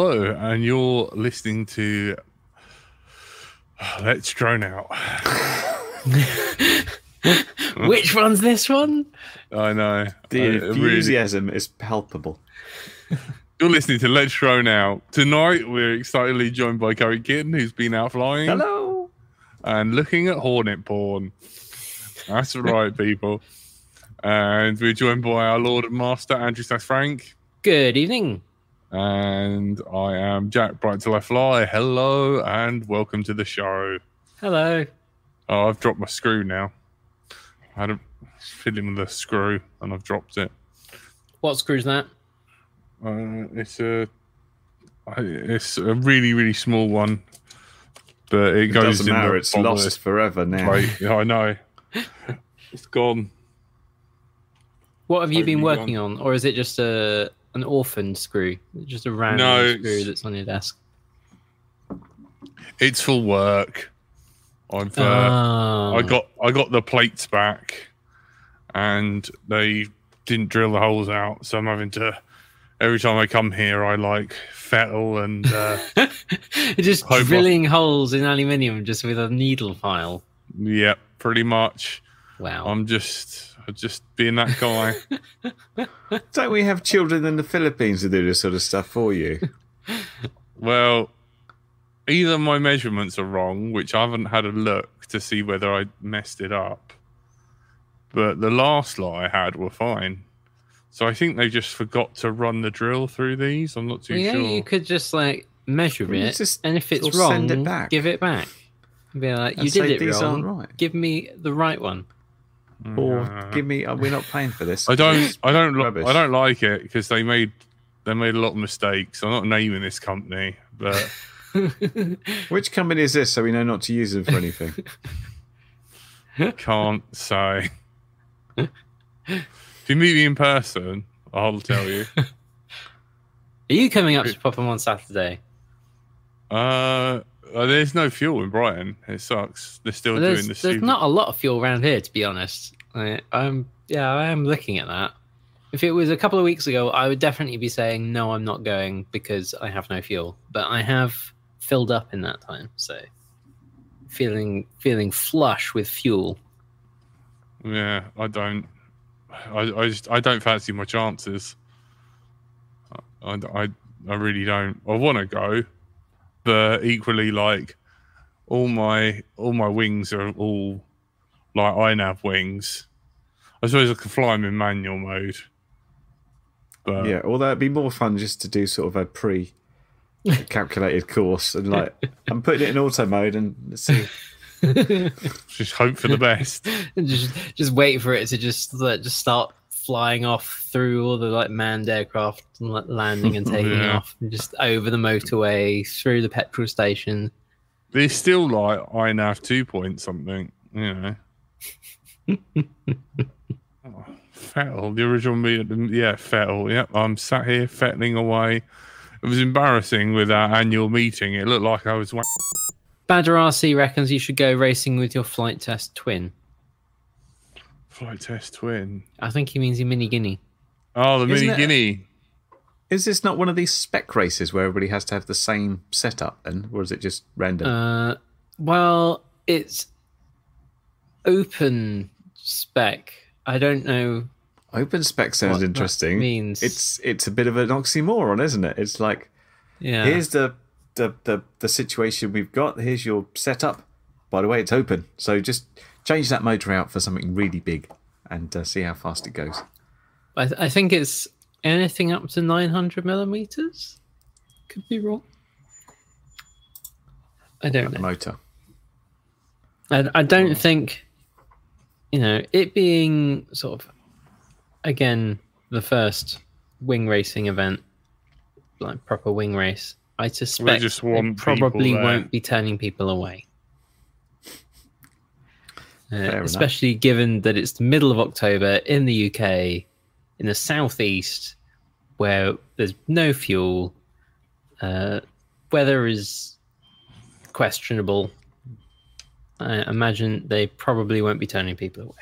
Hello, and you're listening to Let's Drone Out. Which one's this one? I know. The I- I really- enthusiasm is palpable. You're listening to Let's Drone Out. Tonight, we're excitedly joined by Gary Kitten, who's been out flying. Hello. and looking at hornet porn. That's right, people. And we're joined by our Lord and Master, Andrew Stas Frank. Good evening. And I am Jack Bright Until I Fly. Hello and welcome to the show. Hello. Oh, I've dropped my screw now. I had a fiddling with a screw and I've dropped it. What screw's that? Uh, it's a it's a really really small one, but it, It goes doesn't in matter. the It's lost this forever now. plate. Yeah, I know. It's gone. What have you been Totally working on? Or is it just a an orphan screw? Just a random No, screw that's on your desk? It's for work. I've uh, Oh. I got I got the plates back, and they didn't drill the holes out, so I'm having to. Every time I come here, I like fettle and uh, just drilling holes in aluminium just with a needle file. yeah, pretty much. Wow. I'm just I'm just being that guy. Don't we have children in the Philippines who do this sort of stuff for you? well, either my measurements are wrong, which I haven't had a look to see whether I messed it up, but the last lot I had were fine. So I think they just forgot to run the drill through these. I'm not too Well, yeah, sure. you could just like measure Well, it, just and if it's wrong, send it back. give it back. Be like, you say, did it "These wrong. aren't right." Give me the right one. Or Yeah. give me, oh, we're not paying for this. I don't. I don't. Li- rubbish. I don't like it because they made they made a lot of mistakes. I'm not naming this company, but Which company is this so we know not to use them for anything? can't say. if you meet me in person, I'll tell you. Are you coming up to pop them on Saturday? Uh, uh, there's no fuel in Brighton. It sucks. They're still Well, doing the there's stupid. not a lot of fuel around here, to be honest. I, I'm yeah, I am looking at that. If it was a couple of weeks ago, I would definitely be saying no, I'm not going because I have no fuel. But I have filled up in that time, so feeling feeling flush with fuel. Yeah, I don't. I, I just I don't fancy my chances. I, I, I really don't. I want to go, but equally, like all my all my wings are all like INAV wings. I suppose I can fly them in manual mode, but yeah, although it'd be more fun just to do sort of a pre calculated course and like I'm putting it in auto mode and let's see. just hope for the best. And just just wait for it to just like, just start flying off through all the like manned aircraft and like, landing and taking Yeah. off, and just over the motorway through the petrol station. They're still like INAV two point something, you know. Oh, Fettle, the original me, yeah, Fettle. Yep, I'm sat here fettling away. It was embarrassing with our annual meeting. It looked like I was. RC reckons you should go racing with your flight test twin. Flight test twin. I think he means your mini guinea. Oh, the Isn't mini it- guinea. Is this not one of these spec races where everybody has to have the same setup then? Or is it just random? Uh, well, it's open spec. I don't know. Open spec sounds what that interesting. means. It's it's a bit of an oxymoron, isn't it? It's like Yeah. here's the, the the the situation we've got. Here's your setup. by the way, it's open. So just change that motor out for something really big and uh, see how fast it goes. I, th- I think it's anything up to 900 millimeters. Could be wrong. I don't The know. motor. I, I don't think, you know, it being sort of, again, the first wing racing event, like proper wing race, I suspect just it probably won't be turning people away. Uh, especially given that it's the middle of October in the UK, in the southeast, where there's no fuel, uh, weather is questionable. I imagine they probably won't be turning people away.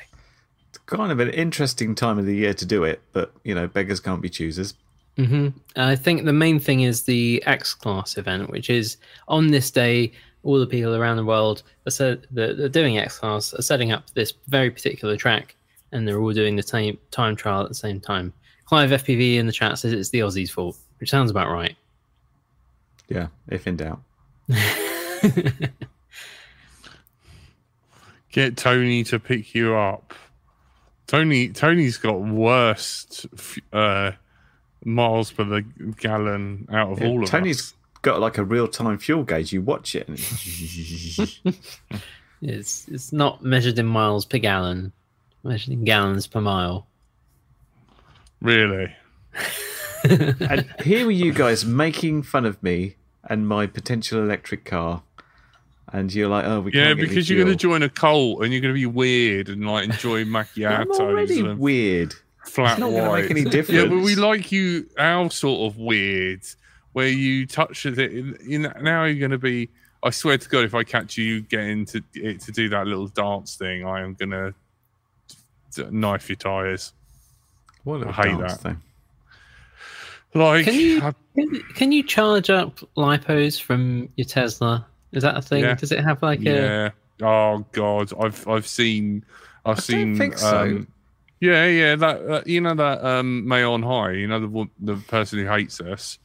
It's kind of an interesting time of the year to do it, but you know, beggars can't be choosers. hmm I think the main thing is the X Class event, which is on this day, all the people around the world are set, that are doing X Class are setting up this very particular track, and they're all doing the same time trial at the same time. Clive FPV in the chat says it's the Aussies' fault, which sounds about right. Yeah, if in doubt. Get Tony to pick you up. Tony Tony's got worst uh, miles per the gallon out of Yeah, all of Tony's us. Got like a real time fuel gauge. You watch it and it's It's it's not measured in miles per gallon, measured in gallons per mile. Really? and here were you guys making fun of me and my potential electric car, and you're like, "Oh, we Yeah, can't get any because you're going to join a cult and you're going to be weird and like enjoy I'm already weird. flat It's not going to make any difference. Yeah, but we like you our sort of weird, where you touch it. You know, now you're going to be. I swear to God, if I catch you getting to it to do that little dance thing, I am going to knife your tires. What a I hate dance that. thing. Like, Can you- I- Can, can you charge up lipos from your Tesla? Is that a thing? Yeah. Does it have like a yeah. Oh God, I've I've seen I've I don't seen. think so. Um, yeah, yeah. That uh, you know that um, May on High. You know the the person who hates us.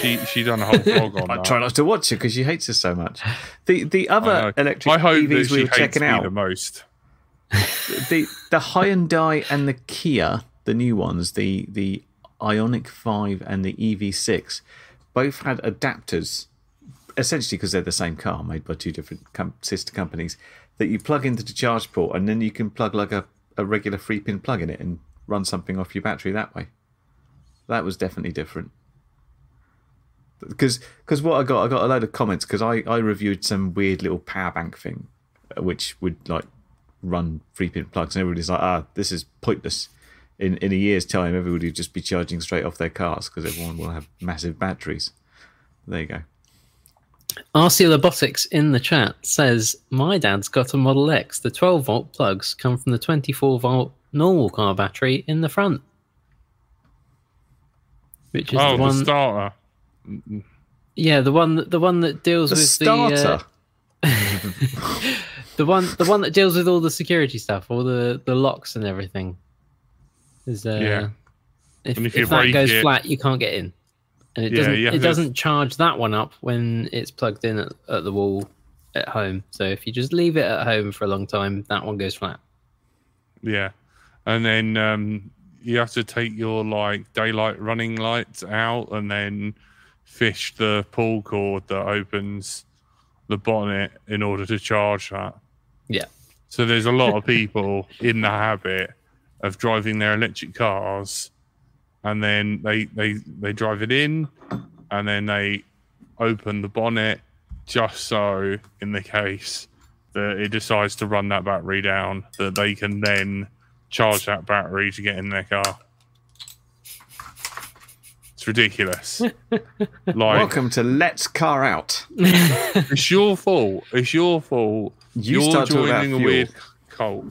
She she done a whole vlog on I that. try not to watch it because she hates us so much. The the other electric I hope that EVs we were checking out, the most. the the Hyundai and the Kia, the new ones, the the Ioniq Five and the EV6, both had adapters, essentially because they're the same car made by two different com- sister companies, that you plug into the charge port and then you can plug like a, a regular three pin plug in it and run something off your battery that way. That was definitely different. Because because what I got I got a load of comments because I, I reviewed some weird little power bank thing, uh, which would like run three pin plugs and everybody's like ah this is pointless. In in a year's time, everybody would just be charging straight off their cars because everyone will have massive batteries. There you go. RC Robotics in the chat says my dad's got a Model X. The 12 volt plugs come from the 24 volt normal car battery in the front, which is Oh, the the one. starter. Yeah, the one that the one that deals The with starter. the uh, the one the one that deals with all the security stuff, all the the locks and everything. Is uh, Yeah. If, And if if, that goes it- flat, you can't get in, and it Yeah, doesn't. It to- doesn't charge that one up when it's plugged in at, at the wall at home. So if you just leave it at home for a long time, that one goes flat. Yeah, and then um, you have to take your like daylight running lights out, and then fish the pull cord that opens the bonnet in order to charge that. Yeah. So there's a lot of people in the habit of driving their electric cars, and then they they they drive it in, and then they open the bonnet just so in the case that it decides to run that battery down, that they can then charge that battery to get in their car. It's ridiculous. like Welcome to Let's Car Out. it's your fault. It's your fault. You You're start talking about joining a fuel. weird cult.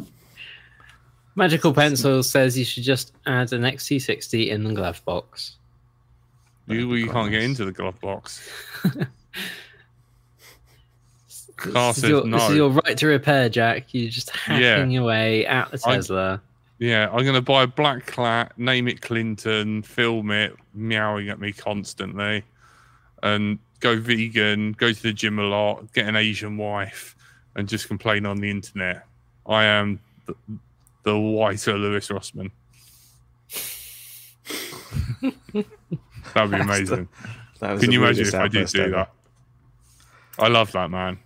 Magical Pencil says you should just add an XT60 in the glove box. You, oh, you can't get into the glove box. Car This is, your, no. this is your right to repair, Jack. You're just hacking away at the I- Tesla. Yeah, I'm gonna buy a black cat, name it Clinton, film it, meowing at me constantly, and go vegan, go to the gym a lot, get an Asian wife, and just complain on the internet, I am the, the whiter Louis Rossmann. That'd be amazing. That Can you imagine if I did do ever. that? I love that man.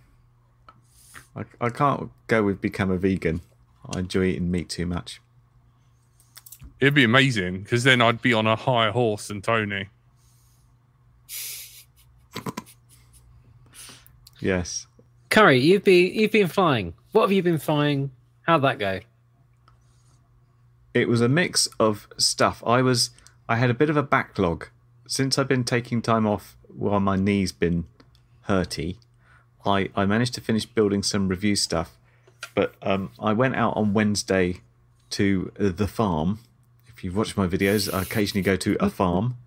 I, I can't go with become a vegan. I enjoy eating meat too much. It'd be amazing because then I'd be on a higher horse than Tony. Yes. Curry, you've been you've been flying. What have you been flying? How'd that go? It was a mix of stuff. I was I had a bit of a backlog since I've been taking time off while my knee's been hurty. I I managed to finish building some review stuff, but um, I went out on Wednesday to uh, the farm. If you've watched my videos, I occasionally go to a farm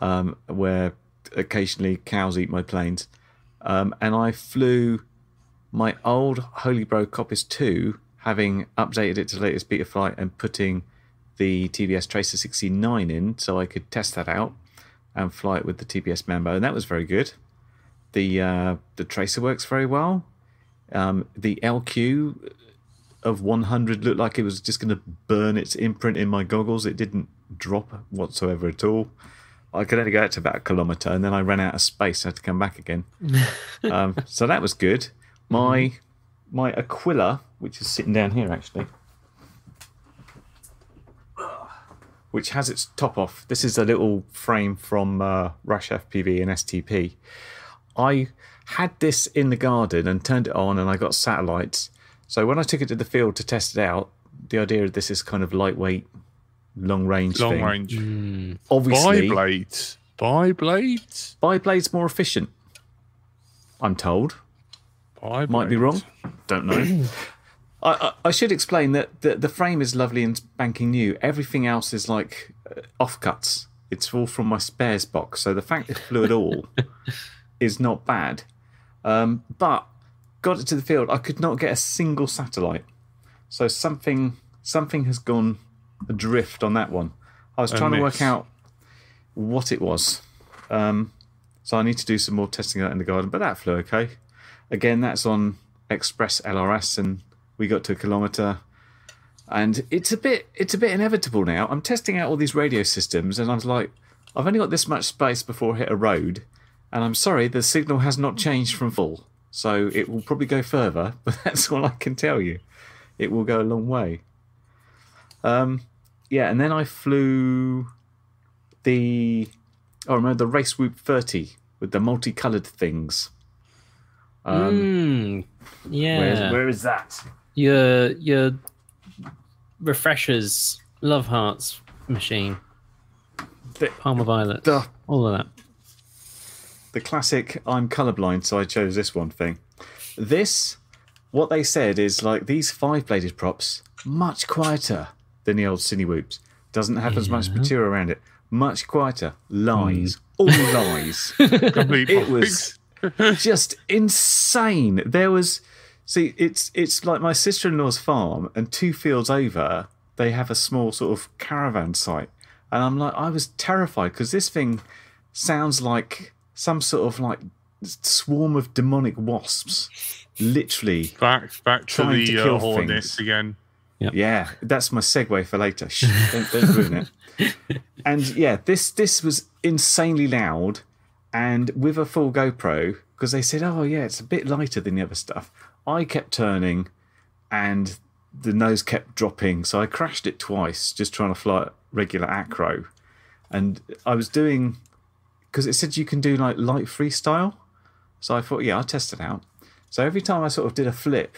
um, where occasionally cows eat my planes, um, and I flew my old Holybro Kopis 2, having updated it to the latest Betaflight and putting the TBS Tracer 69 in so I could test that out and fly it with the TBS Mambo, and that was very good. The uh, the tracer works very well. Um, the LQ of 100 looked like it was just going to burn its imprint in my goggles. It didn't drop whatsoever at all. I could only go out to about a kilometre, and then I ran out of space. I had to come back again. um, so that was good. My my Aquila, which is sitting down here actually, which has its top off. This is a little frame from uh, Rush FPV and STP. I had this in the garden and turned it on, and I got satellites. So when I took it to the field to test it out, the idea of this is kind of lightweight, long range Long thing. range. Obviously, Bi-blades. Bi-blades? Bi-blade's more efficient. I'm told. Bi-blades. Might be wrong. Don't know. I, I, I should explain that the, the frame is lovely and spanking new. Everything else is like uh, offcuts. It's all from my spares box. So the fact it flew at all is not bad. Um, but got it to the field. I could not get a single satellite. So something something has gone adrift on that one. I was A trying to work out what it was. Um, so I need to do some more testing that in the garden, but that flew okay. Again, that's on Express LRS, and we got to a kilometre. And it's a bit, it's a bit inevitable now. I'm testing out all these radio systems, and I was like, I've only got this much space before I hit a road, and I'm sorry, the signal has not changed from full, so it will probably go further. But that's all I can tell you. It will go a long way. Um, yeah, and then I flew the oh, I remember the Race Whoop 30 with the multicolored things. Um, Mm, yeah. where's, where is that? your your refreshers, love hearts machine, The, Parma Violet, the, all of that. The classic I'm colorblind, so I chose this one thing. This, what they said is like these five bladed props, much quieter than the old Cine Whoops. Doesn't have as much material around it. Much quieter. Lies. Hmm. All lies. It was just insane. There was see, it's it's like my sister in law's farm, and two fields over, they have a small sort of caravan site, and I'm like, I was terrified because this thing sounds like some sort of like swarm of demonic wasps, literally. Back, back to Trying the to uh, kill Hornets things. again. Yeah, that's my segue for later. Shh, don't, don't ruin it. And yeah, this this was insanely loud, and with a full GoPro because they said, "Oh yeah, it's a bit lighter than the other stuff." I kept turning, and the nose kept dropping, so I crashed it twice just trying to fly regular acro, and I was doing because it said you can do like light freestyle, so I thought, yeah, I'll test it out. So every time I sort of did a flip,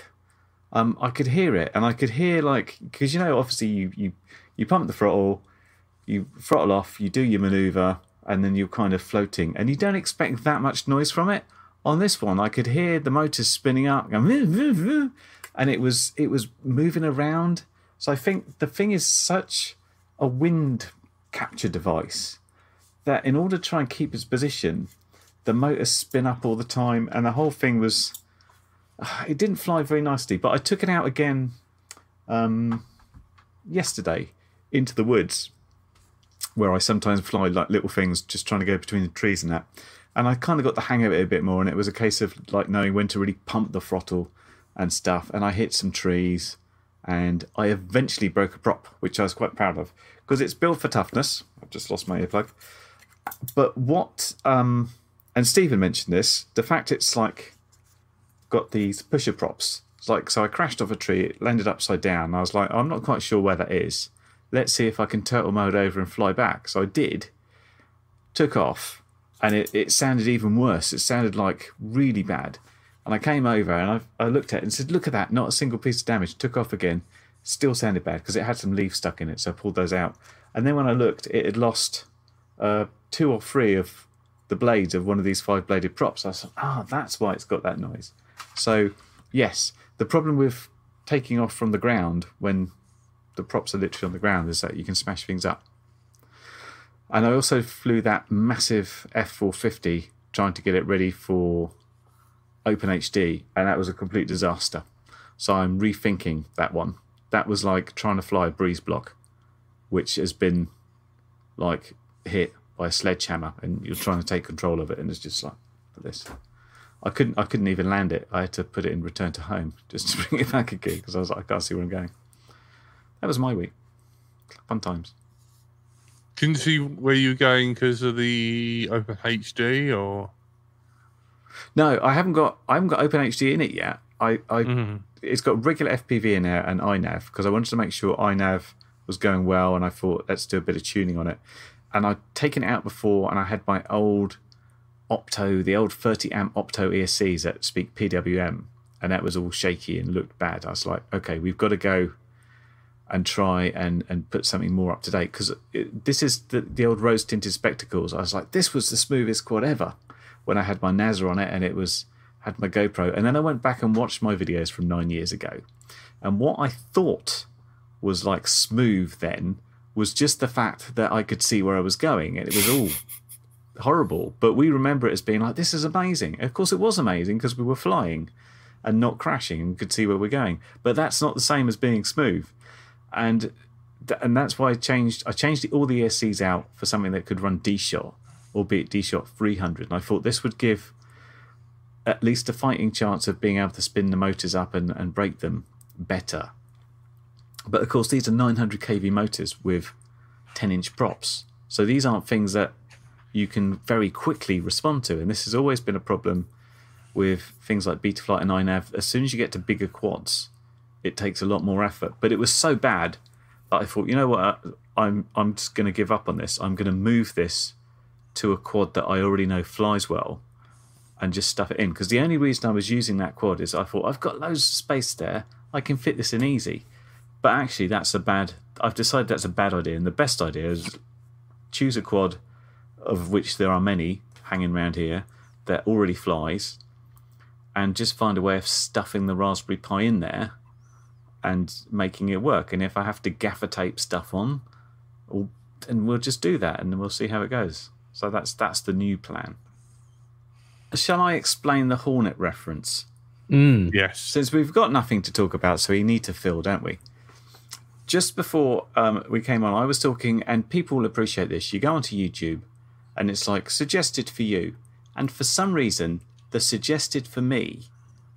um, I could hear it, and I could hear like because you know obviously you you you pump the throttle, you throttle off, you do your maneuver, and then you're kind of floating, and you don't expect that much noise from it. On this one, I could hear the motors spinning up, and it was it was moving around. So I think the thing is such a wind capture device that in order to try and keep its position, the motors spin up all the time, and the whole thing was it didn't fly very nicely, but I took it out again um, yesterday into the woods, where I sometimes fly like little things, just trying to go between the trees and that. And I kind of got the hang of it a bit more, and it was a case of like knowing when to really pump the throttle and stuff, and I hit some trees, and I eventually broke a prop, which I was quite proud of because it's built for toughness. I've just lost my earplug. But what, um, and Stephen mentioned this, the fact it's like got these pusher props. It's like, so I crashed off a tree, it landed upside down. I was like, I'm not quite sure where that is. Let's see if I can turtle mode over and fly back. So I did, took off, and it, it sounded even worse. It sounded like really bad. And I came over and I, I looked at it and said, Look at that, not a single piece of damage. Took off again, still sounded bad because it had some leaves stuck in it. So I pulled those out. And then when I looked, it had lost uh, two or three of the blades of one of these five bladed props. I thought, ah, that's why it's got that noise. So, yes, the problem with taking off from the ground when the props are literally on the ground is that you can smash things up. And I also flew that massive F450 trying to get it ready for OpenHD, and that was a complete disaster. So I'm rethinking that one. That was like trying to fly a breeze block, which has been like hit by a sledgehammer, and you're trying to take control of it, and it's just like this. I couldn't. I couldn't even land it. I had to put it in return to home just to bring it back again because I was like, I can't see where I'm going. That was my week. Fun times. Couldn't see where you were going because of the Open HD or. No, I haven't got. I haven't got Open HD in it yet. I. I Mhm. It's got regular FPV in there and iNav because I wanted to make sure iNav was going well, and I thought let's do a bit of tuning on it. And I'd taken it out before, and I had my old Opto, the old 30 amp Opto ESCs that speak PWM, and that was all shaky and looked bad. I was like, okay, we've got to go and try and and put something more up to date because this is the the old rose tinted spectacles. I was like, this was the smoothest quad ever when I had my Naza on it, and it was had my GoPro, and then I went back and watched my videos from nine years ago, and what I thought was like smooth then was just the fact that I could see where I was going, and it was all horrible. But we remember it as being like, this is amazing. Of course, it was amazing because we were flying and not crashing and could see where we're going. But that's not the same as being smooth, and th- and that's why I changed. I changed all the ESCs out for something that could run D shot, albeit D shot 300. And I thought this would give at least a fighting chance of being able to spin the motors up and, and break them better. But of course, these are 900 kV motors with 10 inch props. So these aren't things that you can very quickly respond to. And this has always been a problem with things like Betaflight and iNav. As soon as you get to bigger quads, it takes a lot more effort. But it was so bad that I thought, you know what, uh, I'm, I'm just going to give up on this. I'm going to move this to a quad that I already know flies well and just stuff it in. Because the only reason I was using that quad is I thought, I've got loads of space there. I can fit this in easy. But actually, that's a bad. I've decided that's a bad idea, and the best idea is choose a quad, of which there are many hanging around here that already flies, and just find a way of stuffing the Raspberry Pi in there, and making it work. And if I have to gaffer tape stuff on, well, then we'll just do that, and then we'll see how it goes. So that's that's the new plan. Shall I explain the Hornet reference? Mm. Yes. Since we've got nothing to talk about, so we need to fill, don't we? Just before um, we came on, I was talking, and people will appreciate this. You go onto YouTube, and it's like suggested for you, and for some reason, the suggested for me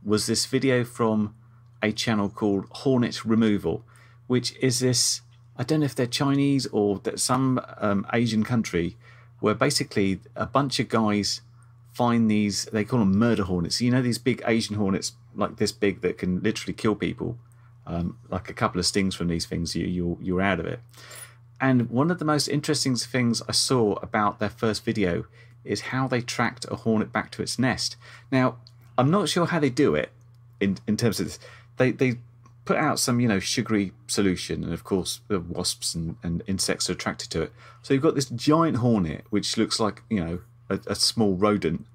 was this video from a channel called Hornet Removal, which is this. I don't know if they're Chinese or that some um, Asian country, where basically a bunch of guys find these. They call them murder hornets. You know these big Asian hornets, like this big, that can literally kill people. Um, like a couple of stings from these things, you you're, you're out of it. And one of the most interesting things I saw about their first video is how they tracked a hornet back to its nest. Now, I'm not sure how they do it in in terms of this. They they put out some you know sugary solution, and of course the wasps and, and insects are attracted to it. So you've got this giant hornet, which looks like you know a, a small rodent,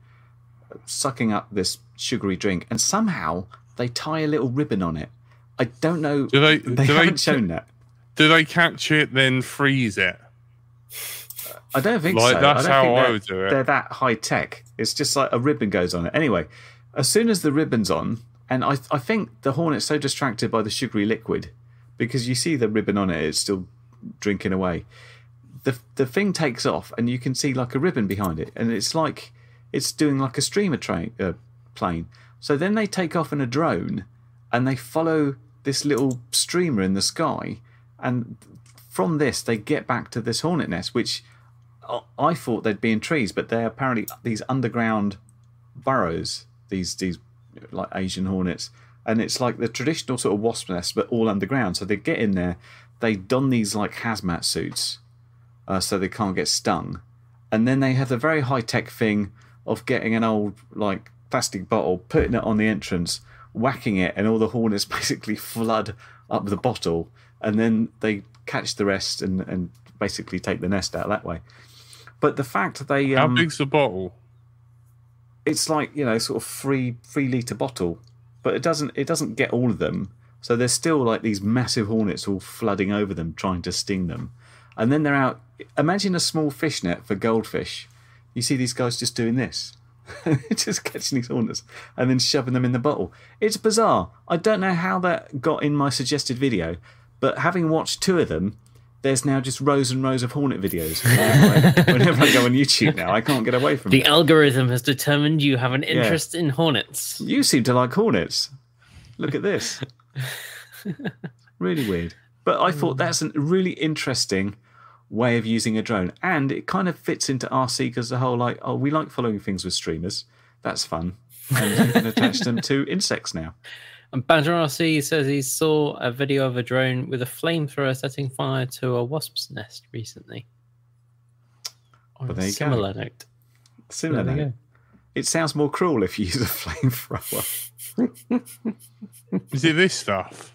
sucking up this sugary drink, and somehow they tie a little ribbon on it. I don't know. Do they? They do haven't they? shown that. Do they catch it then freeze it? I don't think Like, so. that's I how I would do it. They're that high tech. It's just like a ribbon goes on it. Anyway, as soon as the ribbon's on, and I, I think the hornet's so distracted by the sugary liquid because you see the ribbon on it, it's still drinking away. The the thing takes off, and you can see like a ribbon behind it, and it's like it's doing like a streamer train uh, plane. So then they take off in a drone, and they follow this little streamer in the sky, and from this they get back to this hornet nest, which I- thought they'd be in trees, but they're apparently these underground burrows. These these like Asian hornets, and it's like the traditional sort of wasp nest, but all underground. So they get in there, they don these like hazmat suits, uh, so they can't get stung, and then they have the very high tech thing of getting an old like plastic bottle, putting it on the entrance, whacking it, and all the hornets basically flood up the bottle, and then they catch the rest and and basically take the nest out that way. But the fact they How um, big's the bottle? it's like you know sort of three three liter bottle, but it doesn't it doesn't get all of them. So there's still like these massive hornets all flooding over them, trying to sting them, and then they're out. Imagine a small fish net for goldfish. You see these guys just doing this, just catching these hornets and then shoving them in the bottle. It's bizarre. I don't know how that got in my suggested video, but having watched two of them, there's now just rows and rows of hornet videos. Whenever I go on YouTube now, I can't get away from The it. algorithm has determined you have an interest in hornets. You seem to like hornets. Look at this. really weird. But I thought that's a really interesting way of using a drone. And it kind of fits into RC because the whole like, oh, we like following things with streamers. That's fun. And you can attach them to insects now. And Badger RC says he saw a video of a drone with a flamethrower setting fire to a wasp's nest recently. On Well, a there you go. similar note. Similar. There you It sounds more cruel if you use a flamethrower. Is it this stuff?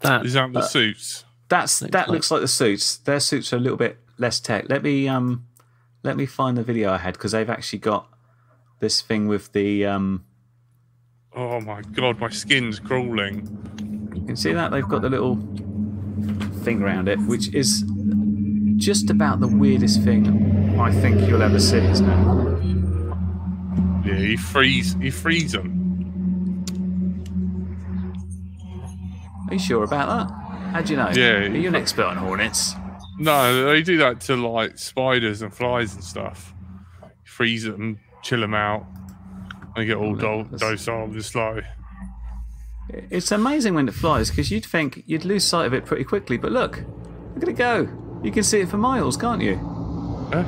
That Is that the suits? That's Looks that like- looks like the suits. Their suits are a little bit less tech. Let me um, let me find the video I had because they've actually got this thing with the um. Oh my god, my skin's crawling. You can see that they've got the little thing around it, which is just about the weirdest thing I think you'll ever see, isn't it? Yeah, he freeze, he freeze them. Are you sure about that? How do you know? Yeah. Are you an expert on hornets? No, they do that to like spiders and flies and stuff. Freeze them, chill them out. They get all oh, do- that's- docile and slow. It's amazing when it flies because you'd think you'd lose sight of it pretty quickly, but look, look at it go. You can see it for miles, can't you? Huh?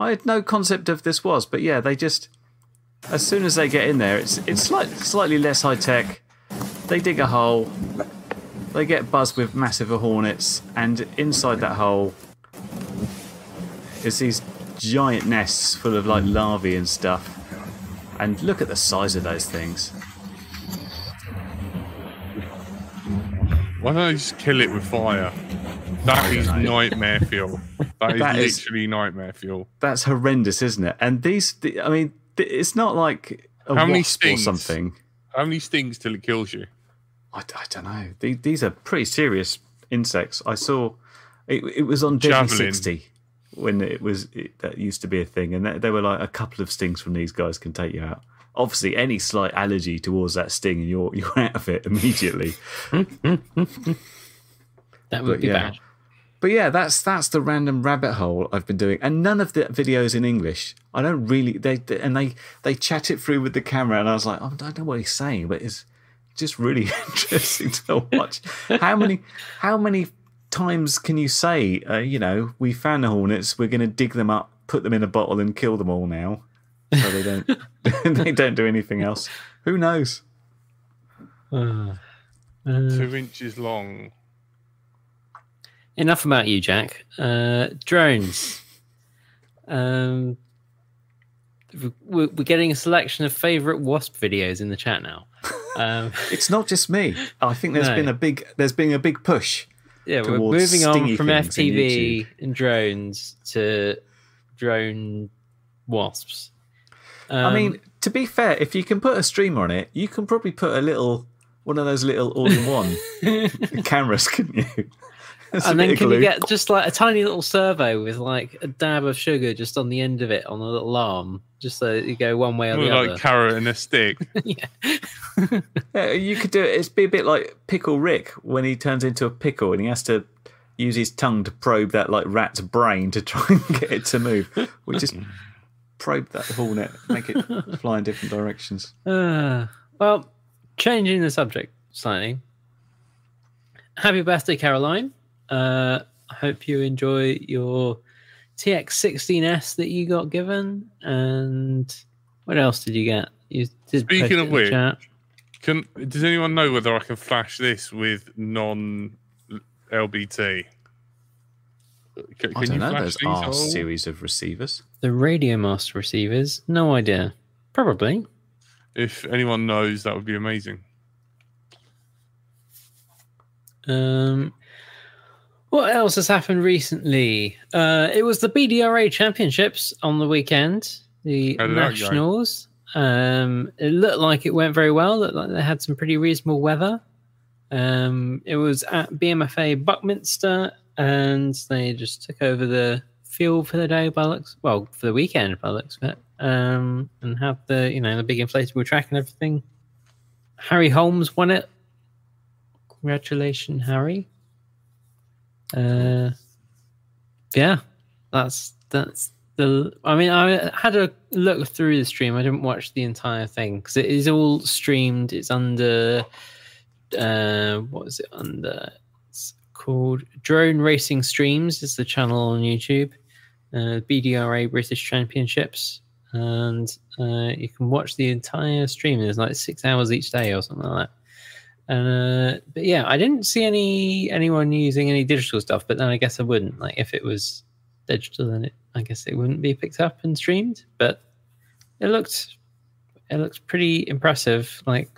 I had no concept of this was, but yeah, they just as soon as they get in there, it's it's slight, slightly less high tech. They dig a hole, they get buzzed with massive hornets, and inside that hole is these giant nests full of like larvae and stuff. And look at the size of those things. Why don't they just kill it with fire? That is nightmare fuel. That is That is- literally nightmare fuel. That's horrendous, isn't it? And these, th- I mean, it's not like a How wasp or something. How many stings till it kills you? I, I don't know. The- These are pretty serious insects. I saw it, it was on Deadly Javelin. 60 when it was it, that used to be a thing, and they, they were like a couple of stings from these guys can take you out. Obviously, any slight allergy towards that sting, and you're you're out of it immediately. that would But be yeah. bad. But yeah, that's that's the random rabbit hole I've been doing, and none of the videos in English. I don't really they they- and they they chat it through with the camera, and I was like, oh, I don't know what he's saying, but it's just really interesting to watch. How many how many times can you say, uh, you know, we found the hornets, we're going to dig them up, put them in a bottle, and kill them all now, so they don't they don't do anything else. Who knows? Uh, Two inches long. Enough about you, Jack. Uh, drones. Um, we're, we're getting a selection of favorite wasp videos in the chat now. Um, It's not just me. I think there's No. been a big there's been a big push. yeah, we're moving on from FPV and drones to drone wasps. I Um, mean, to be fair, if you can put a streamer on it, you can probably put a little one of those little all-in-one cameras, couldn't you? That's and then of can you get just like a tiny little servo with like a dab of sugar just on the end of it on a little arm, just so you go one way or the Look other. like carrot and a stick. yeah. Yeah, you could do it. It's be a bit like Pickle Rick when he turns into a pickle and he has to use his tongue to probe that like rat's brain to try and get it to move, which is probe that hornet, make it fly in different directions. Uh, well, changing the subject slightly. Happy birthday, Caroline. Uh, I hope you enjoy your TX16S that you got given. And what else did you get? You did Speaking of which, chat. Can does anyone know whether I can flash this with non LBT? Can, I don't you know. flash There's these our series of receivers. the Radio Master receivers, no idea. Probably. If anyone knows, that would be amazing. Um, what else has happened recently? Uh, it was the BDRA Championships on the weekend, the How did that go? nationals. Um, it looked like it went very well. Looked like they had some pretty reasonable weather. Um, it was at BMFA Buckminster, and they just took over the field for the day by looks. Well, for the weekend by looks of it. Um, and have the you know the big inflatable track and everything. Harry Holmes won it. Congratulations, Harry. Uh, yeah, that's that's the. I mean, I had a look through the stream. I didn't watch the entire thing because it is all streamed. It's under. Uh, what is it under? It's called Drone Racing Streams. Is the channel on YouTube. Uh, BDRA British Championships, and uh, you can watch the entire stream. There's like six hours each day or something like that. Uh, but yeah, I didn't see any anyone using any digital stuff. But then I guess I wouldn't. Like if it was digital, then it, I guess it wouldn't be picked up and streamed. But it looked it looked pretty impressive. Like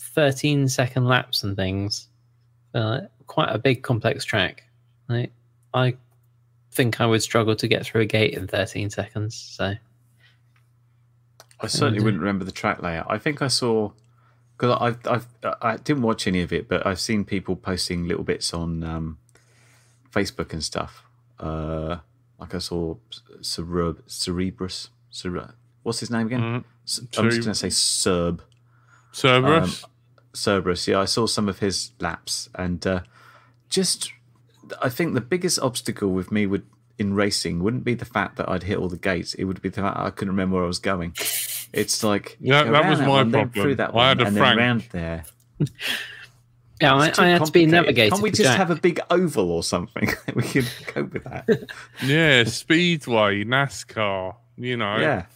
13 second laps and things. Uh, quite a big complex track. Like I think I would struggle to get through a gate in 13 seconds. So I certainly wouldn't remember the track layout. I think I saw because I've, I've I didn't watch any of it, but I've seen people posting little bits on um, Facebook and stuff. Uh, like I saw Cereb, Cerebrus. Cere- what's his name again? S- I'm just going to say Serb. Cerberus. Cerberus. Yeah, I saw some of his laps, and uh, just I think the biggest obstacle with me would in racing wouldn't be the fact that I'd hit all the gates. It would be the fact I couldn't remember where I was going. It's like Yeah, that round was my one, problem. Through that I had a and Frank. then there. yeah, I, It's I had to be navigated. Can't we just Jack. have a big oval or something? we could cope with that. yeah, Speedway, NASCAR. You know, yeah.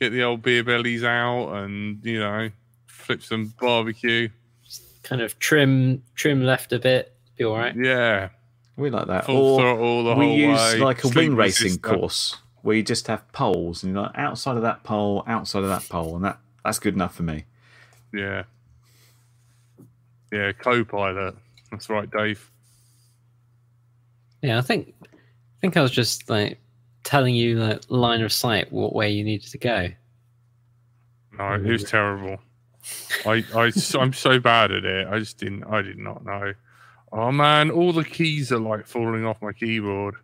get the old beer bellies out and you know, flip some barbecue. kind of trim trim left a bit? Be all right. Yeah, We like that. full or throttle the we whole use way. like a wing racing system. course where you just have poles and you're like outside of that pole, outside of that pole, and that that's good enough for me. Yeah, yeah, co-pilot. That's right, Dave. Yeah, I think I think I was just like telling you like line of sight what way you needed to go. No, it was terrible. I, I, I'm so bad at it. I just didn't. I did not know. Oh man, all the keys are like falling off my keyboard.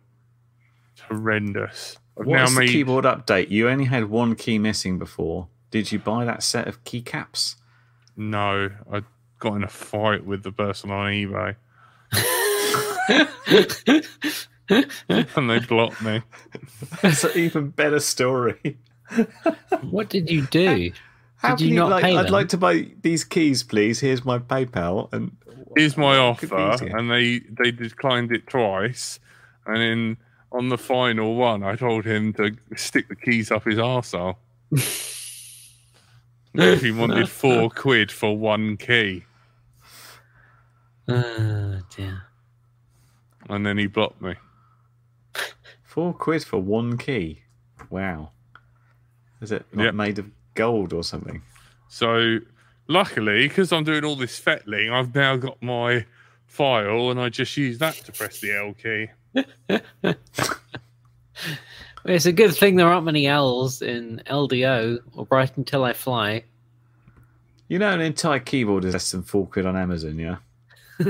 It's horrendous. I've now What's the made. keyboard update? You only had one key missing before. Did you buy that set of keycaps? No, I got in a fight with the person on eBay, and they blocked me. That's an even better story. what did you do? How Did you can not like? pay I'd them? like to buy these keys, please. Here's my PayPal, and Here's my What could be offer, and they they declined it twice, and then on the final one, I told him to stick the keys up his arsehole. if he wanted four quid for one key, Oh dear. and then he blocked me. four quid for one key. Wow. Is it not Yep. made of gold or something? So, luckily, because I'm doing all this fettling, I've now got my file, and I just use that to press the L key. It's a good thing there aren't many L's in LDO or Bright Until I Fly. You know, an entire keyboard is less than four quid on Amazon. Yeah.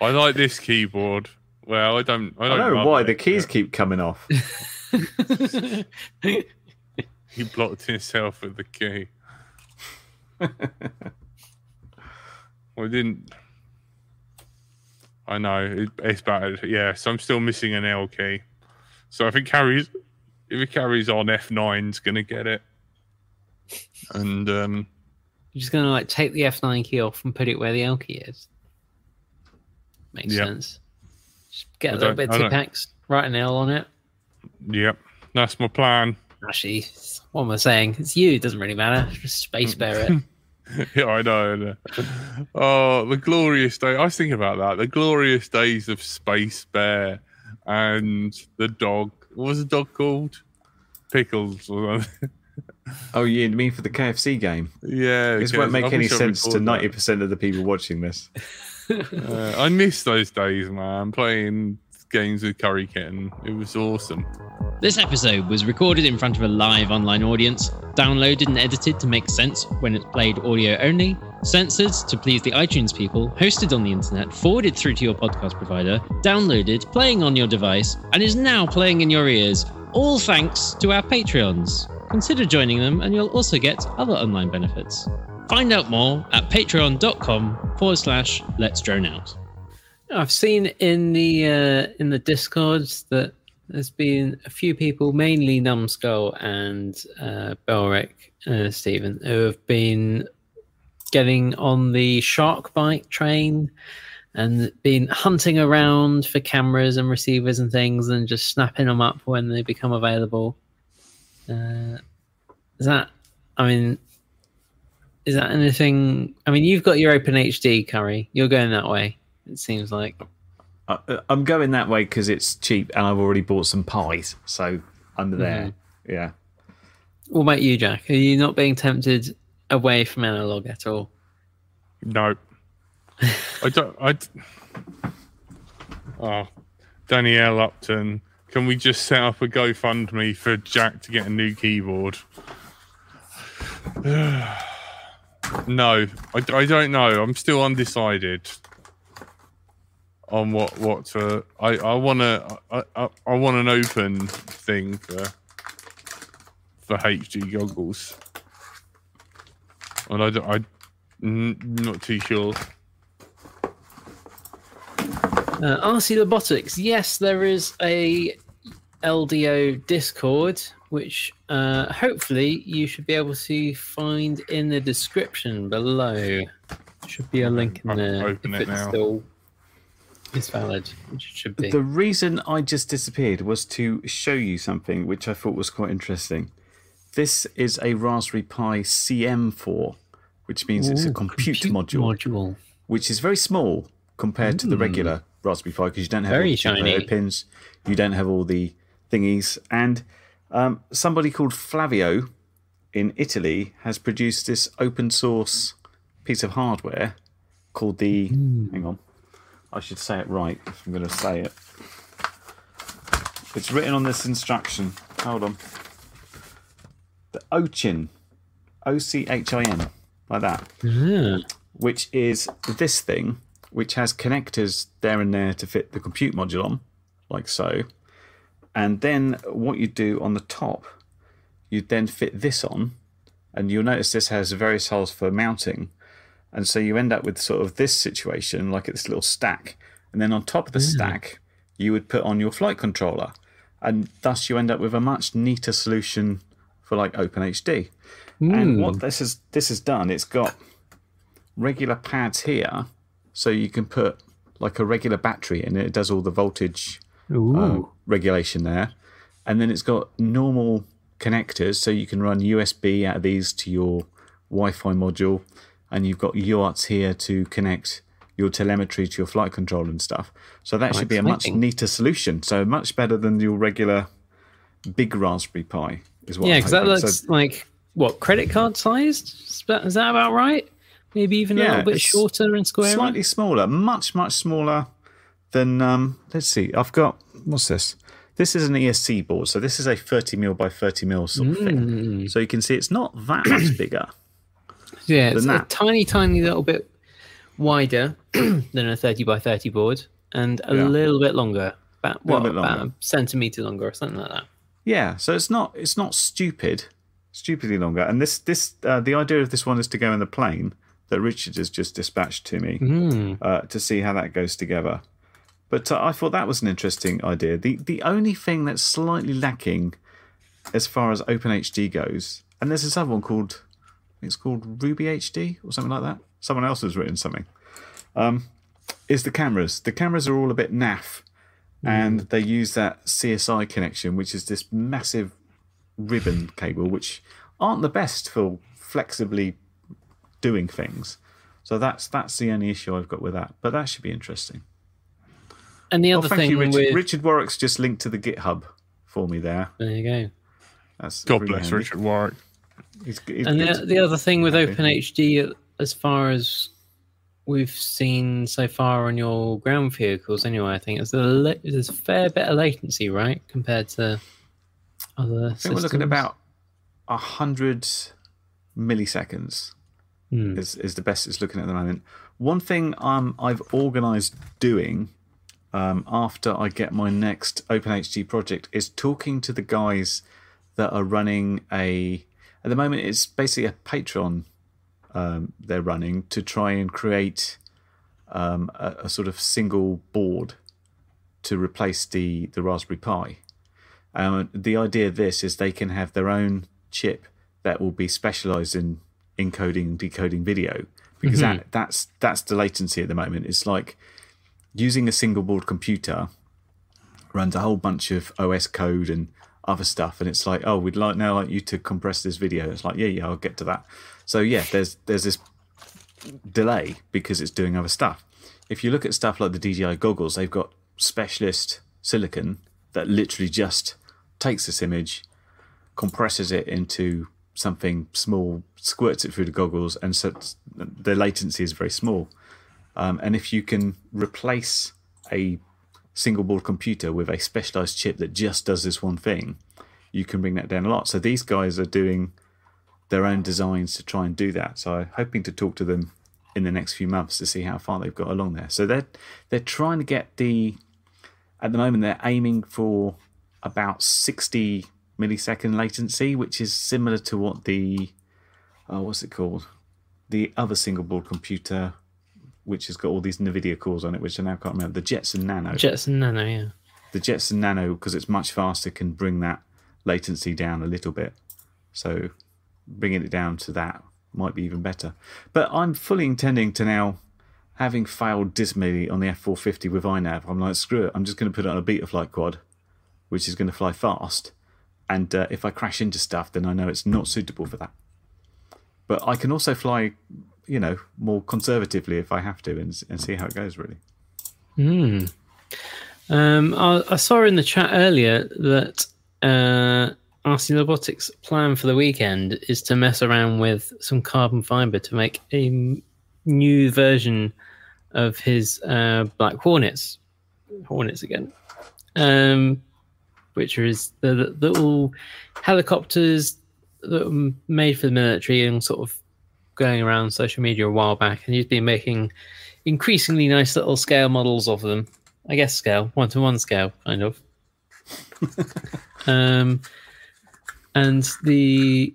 I like this keyboard. Well, I don't. I I don't don't know why it, the keys but keep coming off. He blocked himself with the key. well, I didn't. I know it, it's bad. Yeah, so I'm still missing an L key. So I think carries, if it carries on, F9's gonna get it. And um, You're just gonna like take the F9 key off and put it where the L key is. Makes Yeah. sense. Just get a I little bit of Tipp-Ex, write an L on it. yep, that's my plan. Actually, what am I saying? It's you. It doesn't really matter. Just space bear it. yeah, I know. I know. Oh, the glorious day. I was thinking about that. The glorious days of Space Bear and the dog. What was the dog called? Pickles. or something. Oh, you mean for the KFC game? yeah. This won't make any sense to ninety percent of the people watching this. Uh, I miss those days, man. Playing games with Curry Kitten. It was awesome. This episode was recorded in front of a live online audience, downloaded and edited to make sense when it's played audio only, censored to please the iTunes people, hosted on the internet, forwarded through to your podcast provider, downloaded, playing on your device, and is now playing in your ears, all thanks to our Patreons. Consider joining them, and you'll also get other online benefits. Find out more at patreon.com forward slash let's drone out. I've seen in the uh, in the discords that there's been a few people, mainly Numskull and uh, Belric, uh, Stephen, who have been getting on the SharkByte train and been hunting around for cameras and receivers and things and just snapping them up when they become available. Uh, is that? I mean, is that anything? I mean, you've got your Open HD, Curry. You're going that way. It seems like. Uh, I'm going that way because it's cheap, and I've already bought some pies, so I'm there. Yeah. What about you, Jack? Are you not being tempted away from analog at all? No. I don't. I. d- Oh, Danielle Upton. Can we just set up a GoFundMe for Jack to get a new keyboard? no, I, I don't know. I'm still undecided on what what to. I I want to. I, I, I want an open thing for for HD goggles, and I don't- I n- not too sure. Uh, RC Robotics. Yes, there is a LDO Discord, which uh, hopefully you should be able to find in the description below. Should be a link in there open if it it's now. still is valid, it should be. The reason I just disappeared was to show you something which I thought was quite interesting. This is a Raspberry Pi CM4, which means it's a compute, compute module, module. which is very small compared to the regular Raspberry Pi because you don't have Very all the shiny. Pins, you don't have all the thingies, and um, somebody called Flavio in Italy has produced this open source piece of hardware called the. Hang on, I should say it right if I'm going to say it. It's written on this instruction. Hold on. The Ochin, O C H I N, like that Ah, which is this thing, which has connectors there and there to fit the compute module on, like so. And then what you do on the top, you then fit this on, and you'll notice this has various holes for mounting. And so you end up with sort of this situation, like this little stack. And then on top of the stack, you would put on your flight controller. And thus you end up with a much neater solution for like OpenHD. And what this has this has done, it's got regular pads here, so you can put like a regular battery in it. It does all the voltage uh, regulation there, and then it's got normal connectors, so you can run USB out of these to your Wi-Fi module, and you've got UARTs here to connect your telemetry to your flight control and stuff. So that should be a much neater solution. So much better than your regular big Raspberry Pi. Is what yeah, because that looks So- like what credit card sized. Is that, is that about right? Maybe even a little bit shorter and square. slightly smaller, much much smaller than. Um, let's see, I've got what's this? This is an ESC board, so this is a 30 mil by 30 mil sort of Hmm. thing. So you can see it's not that much bigger. Yeah, it's than a tiny, tiny little bit wider than a 30 by 30 board and a Yeah. little bit longer. About, what, bit about a centimetre longer or something like that. Yeah, so it's not it's not stupid, stupidly longer. And this this uh, the idea of this one is to go in the plane that Richard has just dispatched to me Hmm. uh, to see how that goes together. But uh, I thought that was an interesting idea. The the only thing that's slightly lacking as far as OpenHD goes, and there's this other one called, it's called Ruby HD or something like that. Someone else has written something. Um, is the cameras. The cameras are all a bit naff, and they use that CSI connection, which is this massive ribbon cable, which aren't the best for flexibly doing things. So that's that's the only issue I've got with that. But that should be interesting. And the Oh, other thank thing you, Richard. with Richard Warwick's just linked to the GitHub for me there. there you go. That's God bless handy. Richard Warwick. And the, the other thing with. OpenHD, as far as we've seen so far on your ground vehicles, anyway, I think is a there's a fair bit of latency, right, compared to other. I think we're looking at about a hundred milliseconds. Hmm. is, is the best it's looking at the moment. One thing um, I've organised doing um, after I get my next OpenHD project is talking to the guys that are running a. At the moment, it's basically a Patreon um, they're running to try and create um, a, a sort of single board to replace the, the Raspberry Pi. Um, the idea of this is they can have their own chip that will be specialized in encoding and decoding video because that, that's that's the latency at the moment. It's like using a single board computer runs a whole bunch of OS code and other stuff, and it's like, oh, we'd like now like you to compress this video. It's like, yeah, yeah, I'll get to that. So yeah, there's there's this delay because it's doing other stuff. If you look at stuff like the DJI goggles, they've got specialist silicon that literally just takes this image, compresses it into something small, squirts it through the goggles, and so the latency is very small. Um, and if you can replace a single board computer with a specialized chip that just does this one thing, you can bring that down a lot. So these guys are doing their own designs to try and do that. So I'm hoping to talk to them in the next few months to see how far they've got along there. So they're they're trying to get the at the moment they're aiming for about 60 millisecond latency, which is similar to what the oh, what's it called? The other single board computer, which has got all these NVIDIA cores on it, which I now can't remember. The Jetson Nano. Jetson Nano, yeah. the Jetson Nano, because it's much faster, can bring that latency down a little bit. So bringing it down to that might be even better. But I'm fully intending to now, having failed dismally on the F450 with iNav, I'm like, screw it, I'm just going to put it on a Betaflight quad, which is going to fly fast. And uh, if I crash into stuff, then I know it's not suitable for that. But I can also fly, you know, more conservatively if I have to and, and see how it goes, really. Hmm. Um, I, I saw in the chat earlier that uh, RC Robotics' plan for the weekend is to mess around with some carbon fiber to make a m- new version of his uh, Black Hornets. Hornets again. Um, which is the, the, the little helicopters that were made for the military and sort of going around social media a while back. And he's been making increasingly nice little scale models of them. I guess scale, one to one scale, kind of. um, and the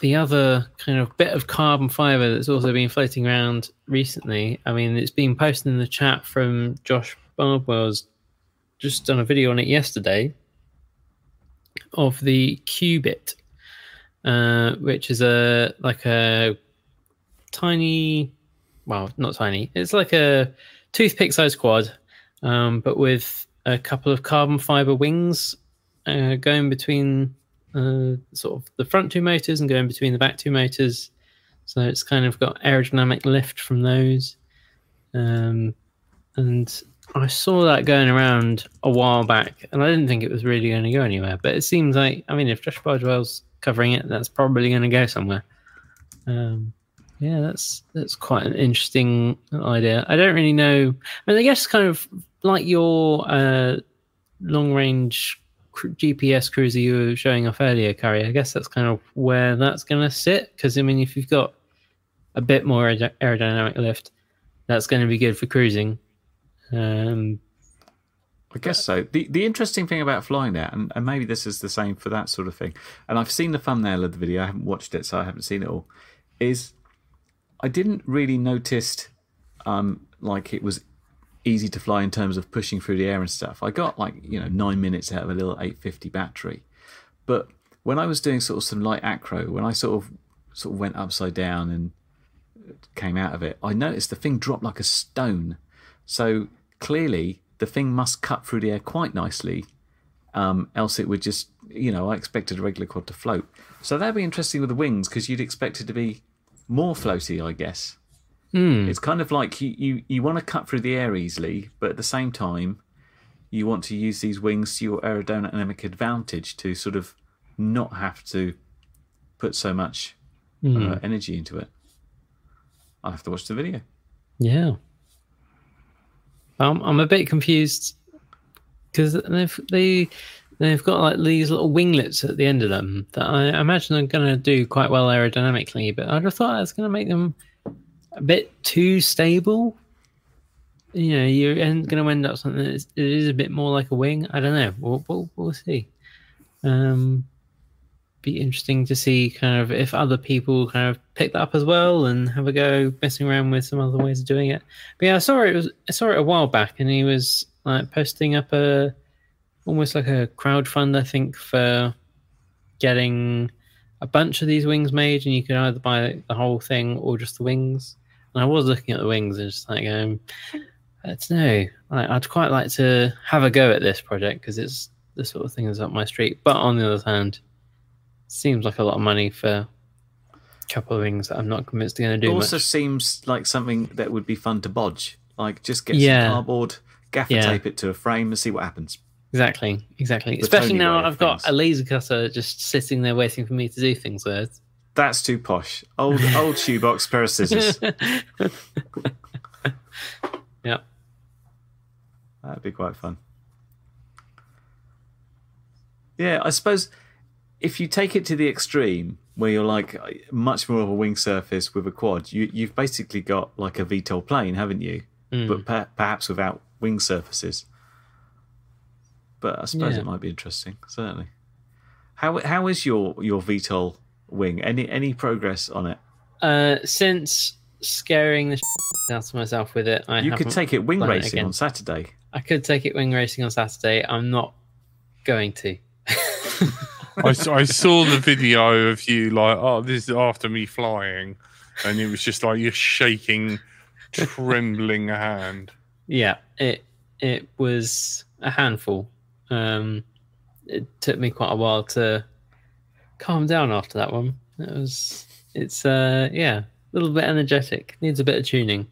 the other kind of bit of carbon fiber that's also been floating around recently. I mean, it's been posted in the chat from Josh Bardwell's just done a video on it yesterday of the Qubit, uh, which is a like a tiny, well, not tiny. It's like a toothpick sized quad, um, but with a couple of carbon fiber wings uh, going between uh, sort of the front two motors and going between the back two motors. So it's kind of got aerodynamic lift from those. Um, and I saw that going around a while back, and I didn't think it was really going to go anywhere. But it seems like, I mean, if Josh Bardwell's covering it, that's probably going to go somewhere. Um, yeah, that's that's quite an interesting idea. I don't really know. I mean, I guess kind of like your uh, long range GPS cruiser you were showing off earlier, Carrie. I guess that's kind of where that's going to sit. Because I mean, if you've got a bit more aerodynamic lift, that's going to be good for cruising. Um, I guess so. The the interesting thing about flying that, and, and maybe this is the same for that sort of thing, and I've seen the thumbnail of the video, I haven't watched it, so I haven't seen it all, is I didn't really notice um, like it was easy to fly in terms of pushing through the air and stuff. I got like, you know, nine minutes out of a little 850 battery. But when I was doing sort of some light acro, when I sort of sort of went upside down and came out of it, I noticed the thing dropped like a stone. So clearly, the thing must cut through the air quite nicely, um, else it would just, you know, I expected a regular quad to float. So that'd be interesting with the wings because you'd expect it to be more floaty, I guess. Hmm. It's kind of like you, you, you want to cut through the air easily, but at the same time, you want to use these wings to your aerodynamic advantage to sort of not have to put so much Hmm. uh, energy into it. I'll have to watch the video. Yeah. Um, I'm a bit confused because they they've got like these little winglets at the end of them that I imagine are going to do quite well aerodynamically, but I'd have thought that's going to make them a bit too stable. You know, you're going to end up something that is, it is a bit more like a wing. I don't know. We'll we'll, we'll see. Um, be interesting to see kind of if other people kind of pick that up as well and have a go messing around with some other ways of doing it. But yeah, I saw it was I saw it a while back, and he was like posting up a almost like a crowdfund, I think, for getting a bunch of these wings made, and you could either buy the whole thing or just the wings. And I was looking at the wings and just like, um, I don't know. I, I'd quite like to have a go at this project because it's the sort of thing that's up my street. But on the other hand, seems like a lot of money for a couple of wings that I'm not convinced they're going to do. It also much. seems like something that would be fun to bodge. Like just get Yeah. some cardboard, gaffer Yeah. tape it to a frame and see what happens. Exactly, exactly. The Especially Tony now I've got things. a laser cutter just sitting there waiting for me to do things with. That's too posh. Old old shoebox pair of scissors. yeah. That'd be quite fun. Yeah, I suppose if you take it to the extreme, where you're like much more of a wing surface with a quad, you you've basically got like a VTOL plane, haven't you? Mm. But per- perhaps without wing surfaces. But I suppose Yeah. it might be interesting. Certainly. How how is your your VTOL wing? Any any progress on it? Uh, since scaring the out of myself with it, I you could take it wing done it racing on Saturday. I could take it wing racing on Saturday. I'm not going to. I saw the video of you like, oh, this is after me flying, and it was just like you're shaking, trembling hand. yeah, it it was a handful. Um, it took me quite a while to calm down after that one. It was, it's uh, yeah, a little bit energetic. Needs a bit of tuning.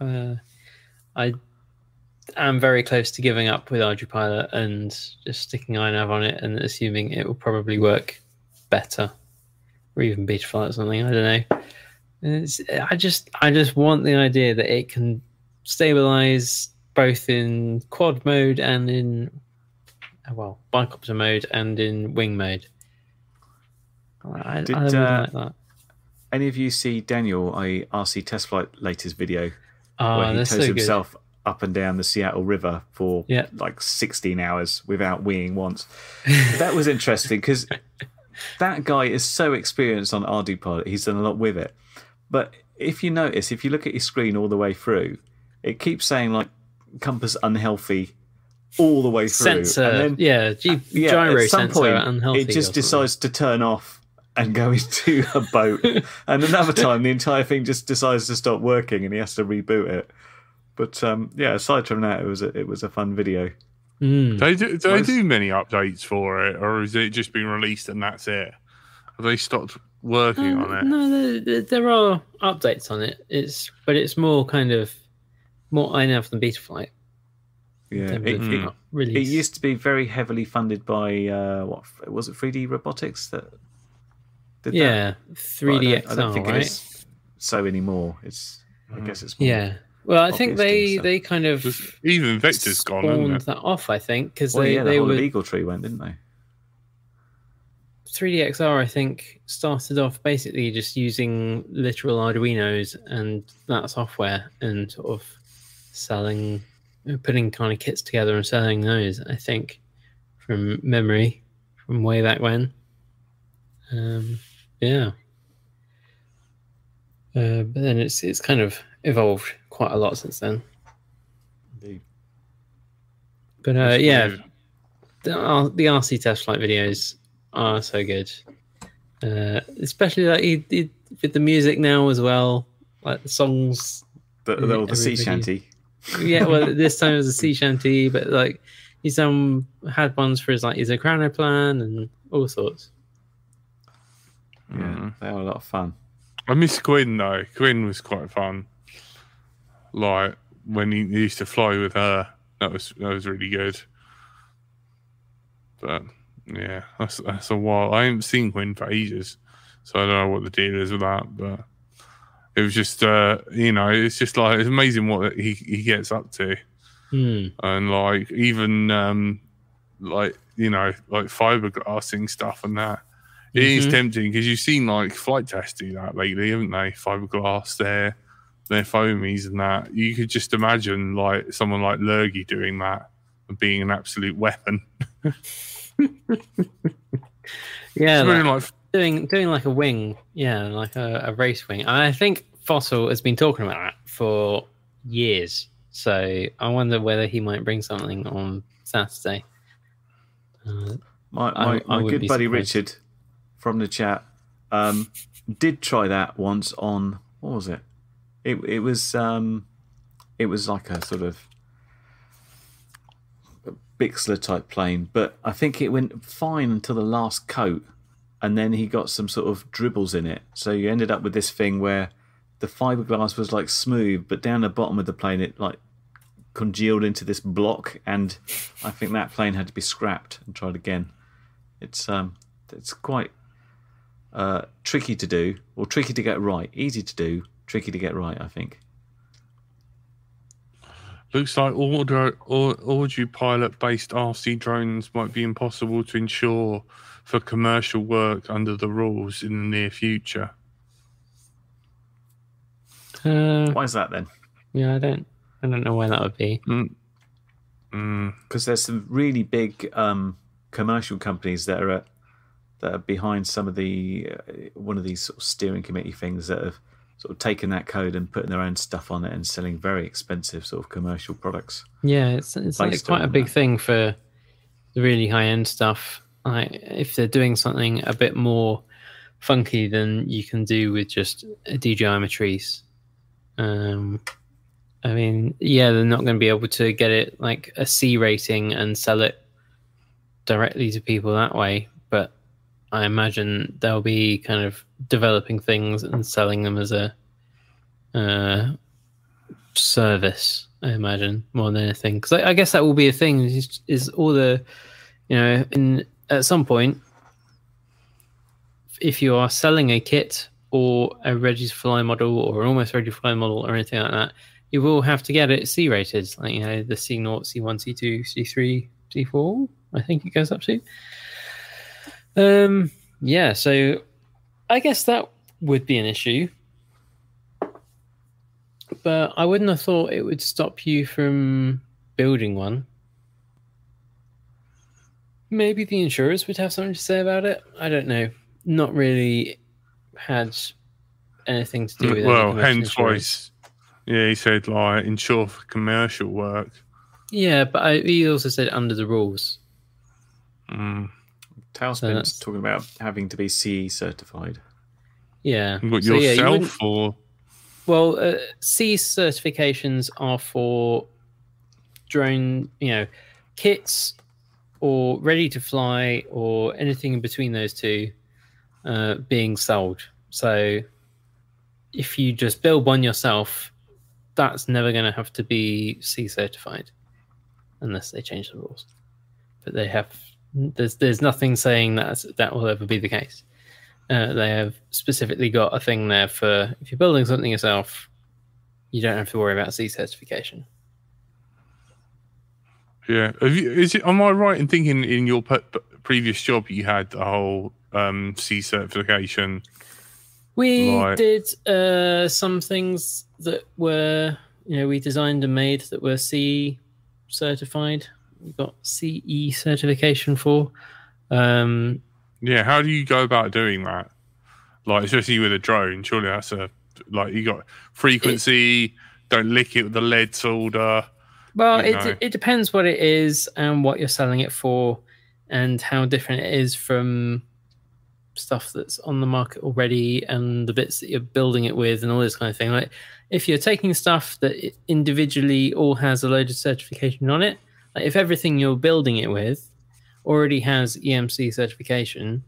Uh, I am very close to giving up with Pilot and just sticking iNav on it and assuming it will probably work better, or even Betaflight or something. I don't know. It's, I just I just want the idea that it can stabilize both in quad mode and in uh, well bicopter mode and in wing mode. I, Did, I would uh, like that. Any of you see Daniel, a RC test flight latest video Oh, where he that's tows so good. himself up and down the Seattle River for Yeah. like 16 hours without weeing once. that was interesting because that guy is so experienced on ArduPilot. He's done a lot with it. But if you notice, if you look at your screen all the way through, it keeps saying like compass unhealthy all the way through. Sensor, and then, yeah, G- yeah, gyro at some sensor point, unhealthy. it just decides to turn off and go into a boat. and another time, the entire thing just decides to stop working, and he has to reboot it. But um, yeah, aside from that, it was a, it was a fun video. Mm. They do, do they do many updates for it, or is it just been released and that's it? Have they stopped working Um, on it? No, there, there- there are updates on it. It's but it's more kind of more iNav than Betaflight. Yeah, in it, terms of it, it used to be very heavily funded by uh, what was it? 3D Robotics that did that? yeah, But 3D I don't, I don't think right? it is so anymore. It's I Mm. guess it's more Yeah. Well, I think they doing so. they kind of Just- even Vector's gone, isn't it? that off. I think because Well, they yeah, the they whole were of Eagle Tree went, didn't they? 3DXR. I think started off basically just using literal Arduino's and that software and sort of selling, putting kind of kits together and selling those. I think from memory from way back when. Um, yeah. Uh, but then it's it's kind of evolved quite a lot since then. Indeed. But uh, yeah, the, the RC test flight videos are so good. Uh, especially like he, he, with the music now as well, like the songs. The, the, the sea shanty. Yeah, well, this time it was a sea shanty, but like he's um had ones for his like his ekranoplan and all sorts. Yeah, Mm. they are a lot of fun. I miss Quinn though. Quinn was quite fun. Like when he used to fly with her, that was that was really good. But yeah, that's that's a while. I haven't seen Quinn for ages, so I don't know what the deal is with that. But it was just, uh, you know, it's just like it's amazing what he he gets up to, Hmm. and like even um, like you know, like fiberglassing stuff and that. It is Mhm. tempting because you've seen like flight tests do that lately, haven't they? Fiberglass, their their foamies and that. You could just imagine like someone like Lurgy doing that and being an absolute weapon. Yeah, It's really like doing doing like a wing, yeah, like a, a race wing. And I think Fossil has been talking about that for years. So I wonder whether he might bring something on Saturday. Uh, My my, I my good buddy. Richard from the chat um, did try that once on what was it? It it was um, it was like a sort of Bixler type plane, but I think it went fine until the last coat, and then he got some sort of dribbles in it. So you ended up with this thing where the fiberglass was like smooth, but down the bottom of the plane it like congealed into this block, and I think that plane had to be scrapped and tried again. It's um, it's quite uh, tricky to do, or tricky to get right. Easy to do, tricky to get right. I think. looks like order or pilot based RC drones might be impossible to ensure for commercial work under the rules in the near future. uh, Why is that then? yeah, I don't, I don't know why that would be. Mm. Because there's some really big um, commercial companies that are at, that are behind some of the uh, one of these sort of steering committee things that have sort of taken that code and putting their own stuff on it and selling very expensive sort of commercial products. Yeah, it's it's like quite a big that. thing for the really high end stuff. Like if they're doing something a bit more funky than you can do with just a DJI Matrice. Um, I mean, yeah, they're not going to be able to get it like a C rating and sell it directly to people that way. But I imagine they'll be kind of developing things and selling them as a uh, service. I imagine more than anything, because I, I guess that will be a thing. Is, is all the, you know, in at some point, if you are selling a kit or a ready to fly model or an almost ready to fly model or anything like that, you will have to get it C rated, like you know the C naught, C one, C two, C three, C four. I think it goes up to. Um. Yeah. So, I guess that would be an issue, but I wouldn't have thought it would stop you from building one. Maybe the insurers would have something to say about it. I don't know. Not really had anything to do with any Well, commercial hence why, yeah, he said like insure for commercial work. Yeah, but I, he also said under the rules. Mm. Tailspin's that's- talking about having to be CE certified. Yeah. What So, yeah, you wouldn't- yourself or Well, uh, C certifications are for drone, you know, kits or ready to fly or anything in between those two uh, being sold. So if you just build one yourself, that's never going to have to be C certified unless they change the rules. But they have there's there's nothing saying that that will ever be the case. Uh, they have specifically got a thing there for if you're building something yourself, you don't have to worry about C certification. Yeah. You, is it? Am I right in thinking in your pe- previous job you had a whole um, C certification? We Right. did uh, some things that were, you know, we designed and made that were C certified. We got CE certification for. Um, Yeah. How do you go about doing that? Like, especially with a drone, surely that's a like you got frequency. don't lick it with the lead solder. Well, You it, know. it depends what it is and what you're selling it for. and how different it is from stuff that's on the market already and the bits that you're building it with and all this kind of thing. Like if you're taking stuff that individually all has a load of certification on it, like if everything you're building it with already has EMC certification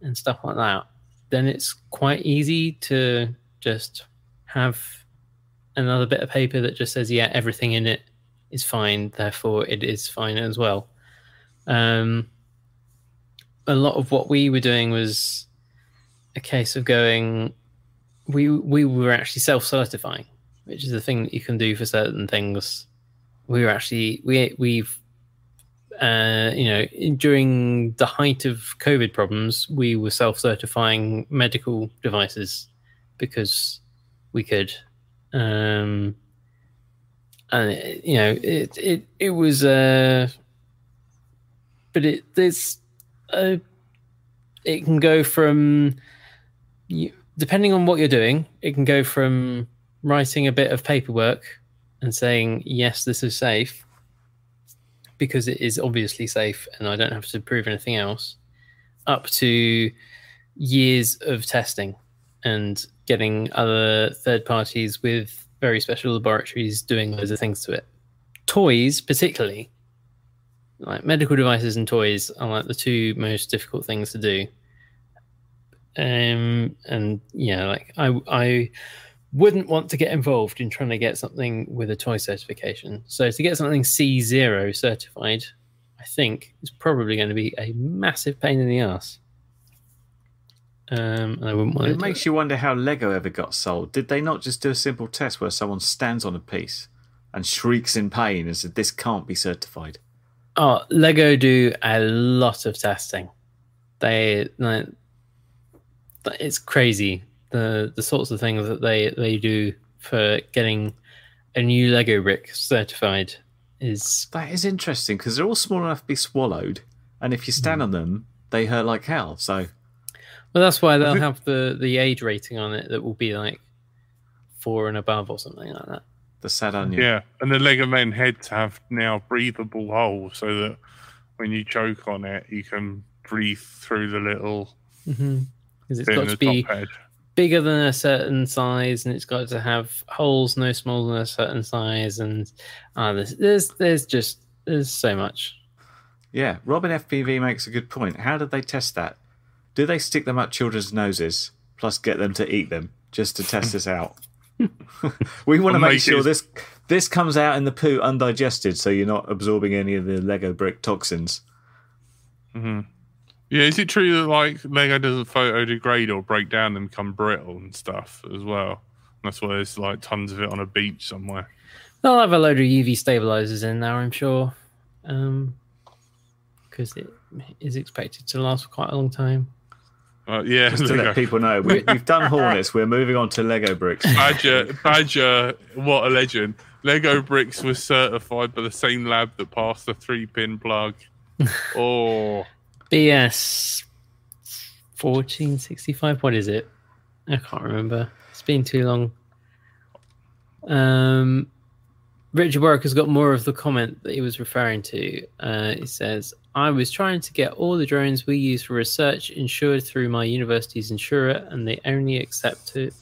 and stuff like that, then it's quite easy to just have another bit of paper that just says, yeah, everything in it is fine, therefore it is fine as well. Um, a lot of what we were doing was a case of going, we we were actually self-certifying, which is the thing that you can do for certain things. We were actually we we've uh, you know during the height of COVID problems, we were self-certifying medical devices because we could. Um, and it- you know it it it was uh but it there's uh it can go from you, depending on what you're doing it can go from writing a bit of paperwork and saying yes this is safe because it is obviously safe and i don't have to prove anything else up to years of testing. And getting other third parties with very special laboratories doing loads of things to it. Toys, particularly, like medical devices and toys, are like the two most difficult things to do. Um, and yeah, like I, I wouldn't want to get involved in trying to get something with a toy certification. So to get something C zero certified, I think is probably going to be a massive pain in the ass. Um, I wouldn't want to. It makes you wonder how Lego ever got sold. Did they not just do a simple test where someone stands on a piece and shrieks in pain and said, This can't be certified? Oh, Lego do a lot of testing. They like, it's crazy the the sorts of things that they they do for getting a new Lego brick certified is That is interesting because they're all small enough to be swallowed. And if you stand on them, they hurt like hell. So, well that's why they'll have the the age rating on it that will be like four and above or something like that. the sad onion. Yeah, and the Lego Men heads have now breathable holes so that when you choke on it, you can breathe through the little Because it's bit got to be head. bigger than a certain size, and it's got to have holes no smaller than a certain size, and uh, there's there's there's just there's so much. Yeah, Robin FPV makes a good point. How did they test that? Do they stick them up children's noses plus get them to eat them just to test this out? we want to make make sure this this comes out in the poo undigested, so you're not absorbing any of the Lego brick toxins. hmm Yeah, is it true that like Lego doesn't photodegrade or break down and become brittle and stuff as well? That's why there's like tons of it on a beach somewhere. They'll have a load of UV stabilizers in there, I'm sure, because it is expected to last for quite a long time. Uh, yeah, Just to let go. people know, we, we've done Hornets. We're moving on to Lego bricks. Badger, Badger, what a legend! Lego bricks was certified by the same lab that passed the three-pin plug. Oh, BS fourteen sixty five. What is it? I can't remember. It's been too long. Um, Richard Warwick has got more of the comment that he was referring to. Uh, he says, "I was trying to get all the drones we use for research insured through my university's insurer, and they only accepted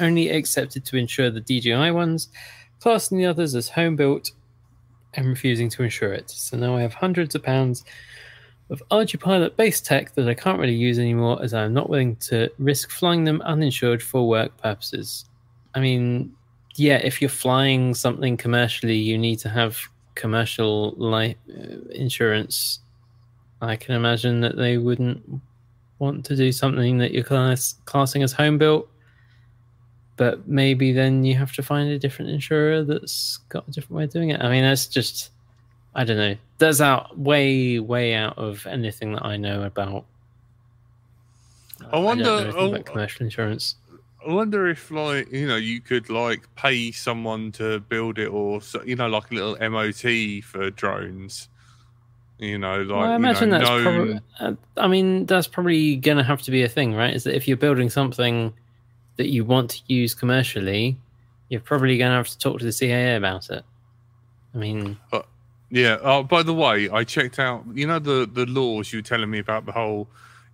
only accepted to insure the DJI ones, classing the others as home built." And refusing to insure it. So now I have hundreds of pounds of ArduPilot base tech that I can't really use anymore as I'm not willing to risk flying them uninsured for work purposes. I mean, yeah, if you're flying something commercially, you need to have commercial life uh, insurance. I can imagine that they wouldn't want to do something that you're class- classing as home built. But maybe then you have to find a different insurer that's got a different way of doing it. I mean, that's just I don't know. That's out way, way out of anything that I know about. I wonder- know oh, about commercial insurance. I wonder if like you know you could like pay someone to build it or you know like a little MOT for drones. You know, like Well, I you imagine know, that's known- probably. Uh, I mean, that's probably going to have to be a thing, right? Is that if you're building something that you want to use commercially, you're probably going to have to talk to the CAA about it. I mean, Yeah. Oh, by the way, I checked out. You know the the laws you were telling me about the whole.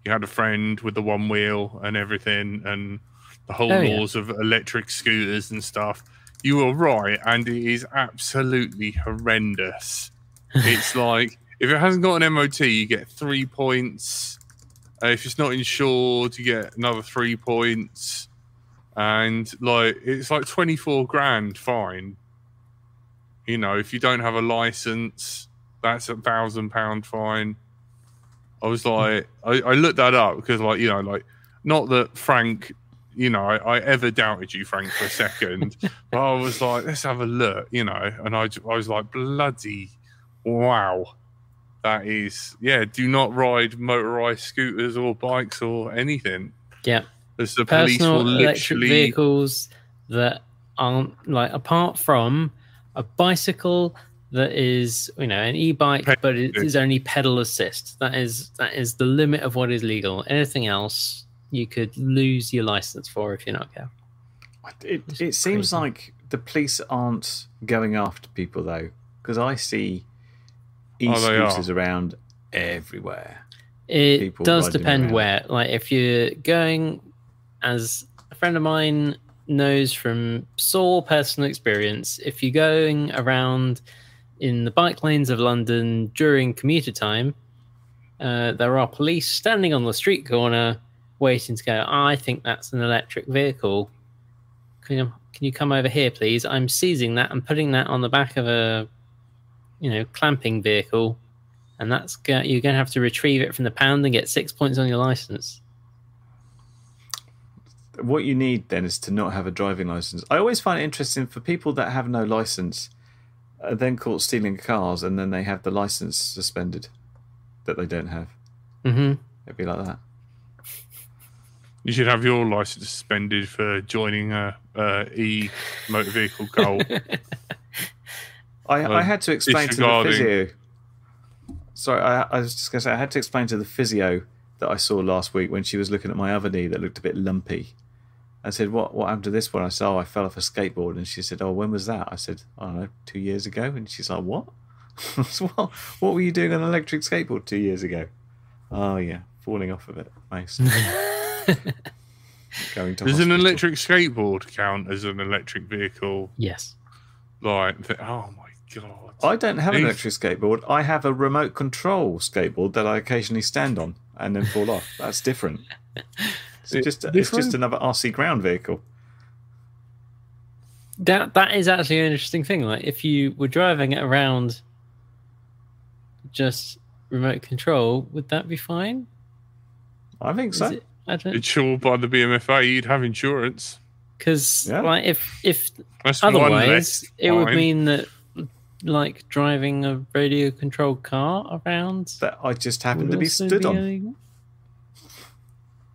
You had a friend with the one wheel and everything, and the whole Oh, yeah. laws of electric scooters and stuff. You were right, and it is absolutely horrendous. it's like if it hasn't got an MOT, you get three points. Uh, if it's not insured, you get another three points, and like it's like twenty four grand fine. You know, if you don't have a license, that's a thousand pound fine. I was like, I, I looked that up because, like, you know, like, not that Frank, you know, I, I ever doubted you, Frank, for a second, but I was like, let's have a look, you know, and I, I was like, bloody wow. That is, yeah, do not ride motorized scooters or bikes or anything. Yeah. As the police Personal will literally. vehicles that aren't like apart from a bicycle that is you know an e-bike but it is only pedal assist that is that is the limit of what is legal anything else you could lose your license for if you're not careful It, It's it seems like the police aren't going after people though, because I see Oh, e-scooters around everywhere. It people does depend around. where. Like if you're going, as a friend of mine knows from sore personal experience, if you're going around in the bike lanes of London during commuter time, uh, there are police standing on the street corner waiting to go. I think that's an electric vehicle. Can you, can you come over here, please? I'm seizing that and putting that on the back of a, you know, clamping vehicle and that's go- you're going to have to retrieve it from the pound and get six points on your license. What you need then is to not have a driving license. I always find it interesting for people that have no license, are then caught stealing cars, and then they have the license suspended that they don't have. hmm It'd be like that. You should have your license suspended for joining a, a e motor vehicle cult. I, Well, I had to explain to the physio. Sorry, I, I was just going to say I had to explain to the physio that I saw last week when she was looking at my other knee that looked a bit lumpy. I said, "What what happened to this one?" I said, "Oh, I fell off a skateboard." And she said, "Oh, when was that?" I said, "I don't know, two years ago." And she's like, "What? So what? What were you doing on an electric skateboard two years ago?" Oh yeah, falling off of it, nice. Going to Does an electric skateboard count as an electric vehicle? yes. Like, oh my god! I don't have an electric skateboard. I have a remote control skateboard that I occasionally stand on and then fall off. That's different. It's It- just it's just another RC ground vehicle. That that is actually an interesting thing. Like if you were driving it around just remote control, would that be fine? I think Is so. it- I don't Insured by the BMFA, you'd have insurance. because Yeah. like if if That's otherwise it would mean that like driving a radio controlled car around That I just happen to be also stood on. illegal?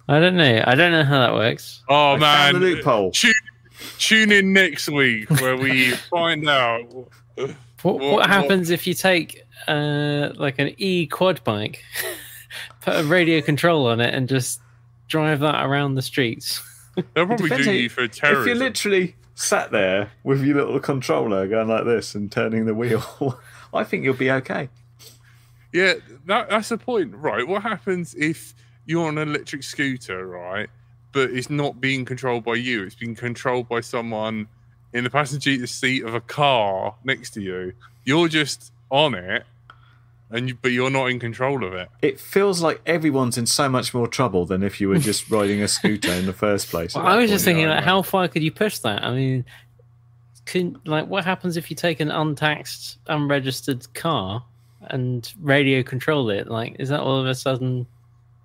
I don't know. I don't know how that works. Oh I man, the loophole. Tune, tune in next week where we find out. What, What- what, what- happens if you take uh, like an e quad bike, put a radio control on it, and just drive that around the streets? They'll probably do how you you- for If you're literally sat there with your little controller going like this and turning the wheel, I think you'll be okay. Yeah, that, that's the point, right? What happens if you're on an electric scooter, right? But it's not being controlled by you; it's being controlled by someone in the passenger seat of a car next to you. You're just on it, and you, but you're not in control of it. It feels like everyone's in so much more trouble than if you were just riding a scooter in the first place. Well, I that was just point. thinking, yeah, like, how far could you push that? I mean, can like what happens if you take an untaxed, unregistered car and radio control it? Like, is that all of a sudden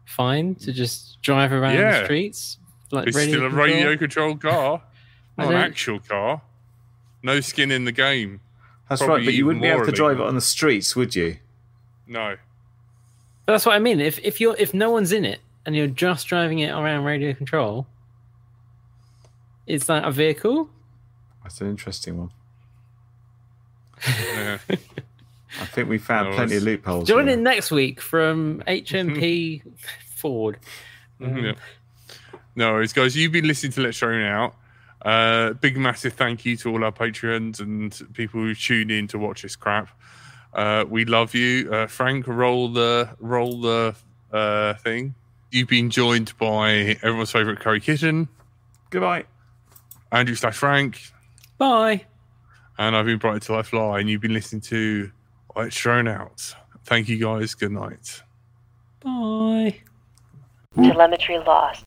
fine to just drive around the streets? Like It's still a control? radio controlled car, I not an actual car. No skin in the game. That's probably right, but you wouldn't be able to drive it on the streets, would you? No. But that's what I mean. If if you're if no one's in it and you're just driving it around radio control, is that a vehicle? That's an interesting one. Yeah. I think we found No, plenty of loopholes. Join in next week from HMP Ford. Mhm, yeah. No worries, guys. You've been listening to Let's Drone Out. Uh, big, massive thank you to all our patrons and people who tune in to watch this crap. Uh, we love you, uh, Frank. Roll the roll the uh, thing. You've been joined by everyone's favorite curry kitten, Goodbye. Andrew slash Frank, Bye. and I've been Bright Till I Fly, and you've been listening to Let's Drone Out. Thank you guys. Good night. Bye. Telemetry lost.